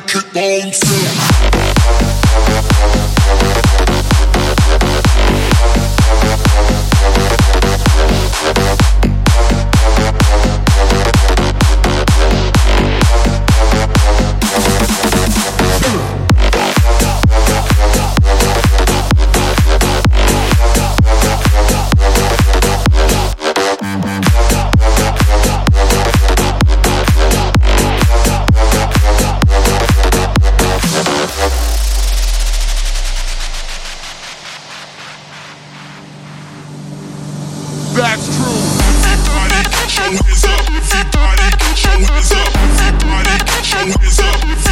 kick on. That's true. Everybody get your hands up. Everybody get your hands up. Everybody get your hands up.